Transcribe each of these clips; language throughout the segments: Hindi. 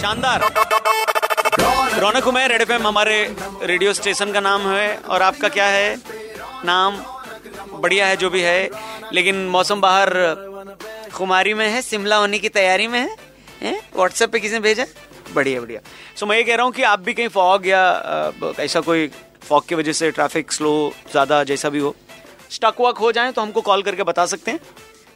शानदार। रौनक उमेर, रेड एफ़ हमारे रेडियो स्टेशन का नाम है और आपका क्या है? नाम बढ़िया है, जो भी है। लेकिन मौसम बाहर खुमारी में है, शिमला होने की तैयारी में है व्हाट्सएप पे किसी ने भेजा? बढ़िया बढ़िया। सो मैं ये कह रहा हूँ कि आप भी कहीं फॉग या ऐसा कोई फॉग की वजह से ट्रैफ़िक स्लो ज़्यादा जैसा भी हो स्टक वक हो जाए तो हमको कॉल करके बता सकते हैं।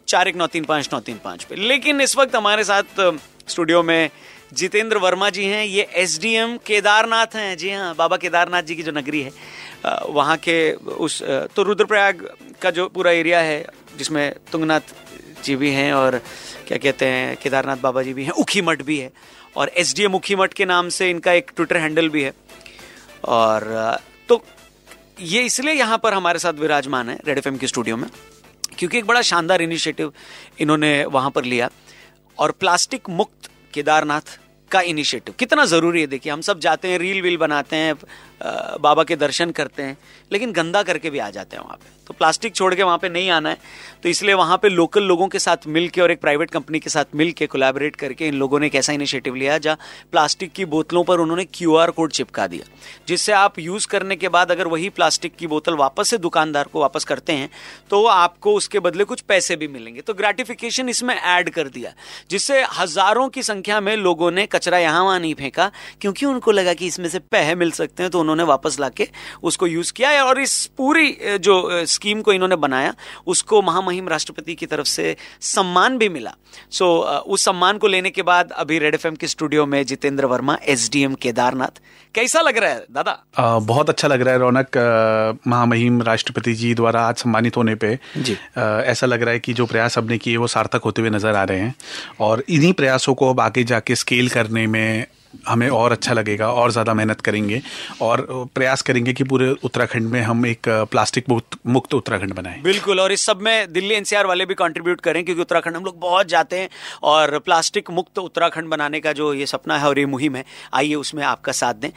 चार एक नौ तीन पाँच, नौ तीन पाँच पे। लेकिन इस वक्त हमारे साथ स्टूडियो में जितेंद्र वर्मा जी हैं, ये एस डी एम केदारनाथ हैं। जी हाँ बाबा केदारनाथ जी की जो नगरी है वहाँ के उस तो रुद्रप्रयाग का जो पूरा एरिया है, जिसमें तुंगनाथ जी भी हैं और क्या कहते हैं, केदारनाथ बाबा जी भी हैं, उखी मठ भी है और एस डी एम उखी मठ के नाम से इनका एक ट्विटर हैंडल भी है। और तो ये इसलिए यहाँ पर हमारे साथ विराजमान है रेड एफएम के स्टूडियो में, क्योंकि एक बड़ा शानदार इनिशिएटिव इन्होंने वहाँ पर लिया। और प्लास्टिक मुक्त केदारनाथ का इनिशिएटिव कितना ज़रूरी है? देखिए हम सब जाते हैं रील वील बनाते हैं बाबा के दर्शन करते हैं, लेकिन गंदा करके भी आ जाते हैं वहाँ पे। तो प्लास्टिक छोड़ के वहाँ पे नहीं आना है। तो इसलिए वहाँ पे लोकल लोगों के साथ मिल और एक प्राइवेट कंपनी के साथ मिल के कोलैबोरेट करके इन लोगों ने एक ऐसा इनिशिएटिव लिया जहाँ प्लास्टिक की बोतलों पर उन्होंने क्यूआर कोड चिपका दिया, जिससे आप यूज़ करने के बाद अगर वही प्लास्टिक की बोतल वापस से दुकानदार को वापस करते हैं तो आपको उसके बदले कुछ पैसे भी मिलेंगे। तो ग्रेटिफिकेशन इसमें ऐड कर दिया, जिससे हज़ारों की संख्या में लोगों ने कचरा यहाँ वहाँ नहीं फेंका, क्योंकि उनको लगा कि इसमें से पैसे मिल सकते हैं तो उन्होंने वापस लाके उसको यूज़ किया है और इस पूरी जो स्कीम को इन्होंने बनाया उसको महामहिम राष्ट्रपति की तरफ़ से सम्मान भी मिला। सो उस सम्मान को लेने के बाद अभी रेड एफ़ के स्टूडियो में जितेंद्र वर्मा एसडीएम केदारनाथ। कैसा लग रहा है दादा? आ, बहुत अच्छा लग रहा है रौनक महामहिम राष्ट्रपति जी द्वारा आज सम्मानित होने पे। जी। आ, ऐसा लग रहा है कि जो प्रयास हमने किए वो सार्थक होते हुए नज़र आ रहे हैं। और इन्हीं प्रयासों को अब आगे जाके स्केल करने में हमें और अच्छा लगेगा और ज़्यादा मेहनत करेंगे और प्रयास करेंगे कि पूरे उत्तराखंड में हम एक प्लास्टिक मुक्त उत्तराखंड बनाएँ। बिल्कुल और इस सब में दिल्ली एनसीआर वाले भी कंट्रीब्यूट करें क्योंकि उत्तराखंड हम लोग बहुत जाते हैं और प्लास्टिक मुक्त उत्तराखंड बनाने का जो ये सपना है और ये मुहिम है आइए उसमें आपका साथ दें।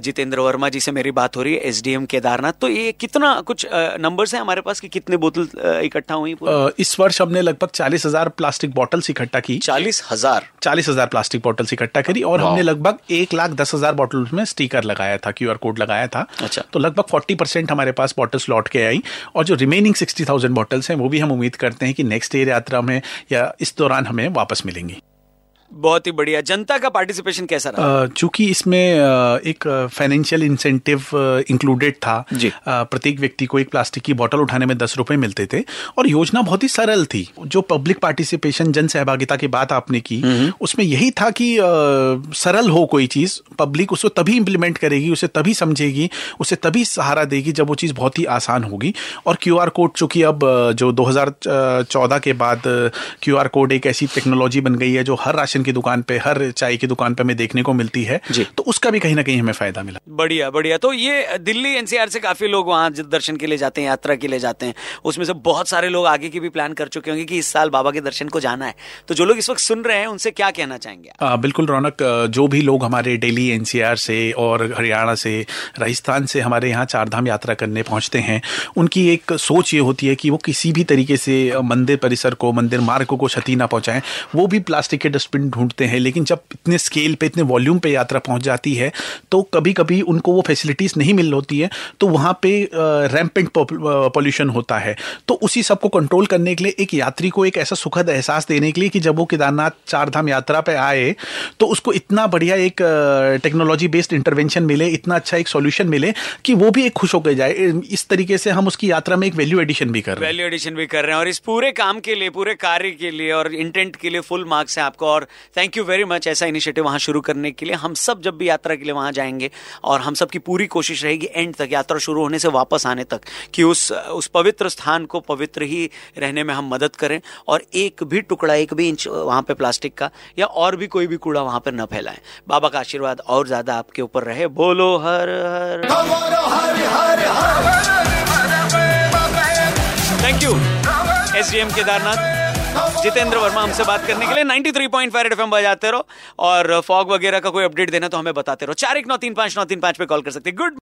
जितेंद्र वर्मा जी से मेरी बात हो रही है एसडीएम केदारनाथ। तो ये कितना कुछ नंबर्स है हमारे पास कि कितने बोतल इकट्ठा हुई इस वर्ष हमने लगभग चालीस हज़ार प्लास्टिक बॉटल्स इकट्ठा की। चालीस हज़ार? चालीस हज़ार प्लास्टिक बॉटल्स इकट्ठा करी और हमने हमने लगभग एक लाख दस हज़ार बॉटल में स्टीकर लगाया था क्यूआर कोड लगाया था। अच्छा। तो लगभग फोर्टी परसेंट हमारे पास बॉटल्स लौट के आई और जो रिमेनिंग सिक्सटी थाउज़ेंड बॉटल्स हैं वो भी हम उम्मीद करते हैं कि नेक्स्ट ईयर यात्रा में या इस दौरान हमें वापस मिलेंगी। बहुत ही बढ़िया। जनता का पार्टिसिपेशन कैसा रहा? चूँकि इसमें एक फाइनेंशियल इंसेंटिव इंक्लूडेड था। प्रत्येक व्यक्ति को एक प्लास्टिक की बोतल उठाने में दस रुपए मिलते थे। और योजना बहुत ही सरल थी। जो पब्लिक पार्टिसिपेशन जन सहभागिता की बात आपने की हम्म। उसमें यही था कि सरल हो कोई चीज़ पब्लिक उसको तभी इम्प्लीमेंट करेगी उसे तभी समझेगी उसे तभी सहारा देगी जब वो चीज़ बहुत ही आसान होगी। और क्यूआर कोड चूँकि अब जो दो हज़ार चौदह के बाद क्यूआर कोड एक ऐसी टेक्नोलॉजी बन गई है जो हर राशन राशन की दुकान पे हर चाय की दुकान पे हमें देखने को मिलती है। तो उसका भी कहीं ना कहीं हमें फ़ायदा मिला। बढ़िया बढ़िया। तो ये दिल्ली एनसीआर से काफ़ी लोग वहाँ दर्शन के लिए जाते हैं यात्रा के लिए जाते हैं। उसमें से बहुत सारे लोग आगे की भी प्लान कर चुके होंगे कि इस साल बाबा के दर्शन को जाना है। तो जो लोग इस वक्त सुन रहे हैं उनसे क्या कहना चाहेंगे आ, बिल्कुल रौनक जो भी लोग हमारे डेली एनसीआर से और हरियाणा से राजस्थान से हमारे यहाँ चारधाम यात्रा करने पहुँचते हैं उनकी एक सोच ये होती है कि वो किसी भी तरीके से मंदिर परिसर को मंदिर मार्ग को क्षति ना पहुंचाएँ। वो भी प्लास्टिक के डस्टबिन ढूंढते हैं, लेकिन जब इतने स्केल पे, इतने वॉल्यूम पे यात्रा पहुँच जाती है तो कभी कभी उनको वो फैसिलिटीज़ नहीं मिल होती है तो वहाँ पे रैम्पेंट पॉल्यूशन होता है। तो उसी सबको कंट्रोल करने के लिए, एक यात्री को एक ऐसा सुखद एहसास देने के लिए कि जब वो केदारनाथ चार धाम यात्रा पे आए तो उसको इतना बढ़िया एक टेक्नोलॉजी बेस्ड इंटरवेंशन मिले, इतना अच्छा एक सॉल्यूशन मिले, कि वो भी एक खुश होकर जाए। इस तरीके से हम उसकी यात्रा में एक वैल्यू एडिशन भी कर रहे हैं। वैल्यू एडिशन भी कर रहे हैं और इस पूरे काम के लिए, पूरे कार्य के लिए और इंटेंट के लिए फुल मार्क्स है आपको और थैंक यू वेरी मच ऐसा इनिशिएटिव वहाँ शुरू करने के लिए हम सब जब भी यात्रा के लिए वहाँ जाएँगे और हम सब की पूरी कोशिश रहेगी एंड तक यात्रा शुरू होने से वापस आने तक कि उस उस पवित्र स्थान को पवित्र ही रहने में हम मदद करें और एक भी टुकड़ा एक भी इंच वहाँ पर प्लास्टिक का या और भी कोई भी कूड़ा वहाँ पर न फैलाएँ। बाबा का आशीर्वाद और ज़्यादा आपके ऊपर रहे। बोलो Har Har. Thank you S D M Kedarnath. Jitendra Verma हमसे बात करने के लिए। 93.5 थ्री पॉइंट फाइव एफ़ बजाते रहो और फॉग वगैरह का कोई अपडेट देना तो हमें बताते रहो। चार एक नौ तीन पाँच, नौ तीन पाँच पे कॉल कर सकते गुड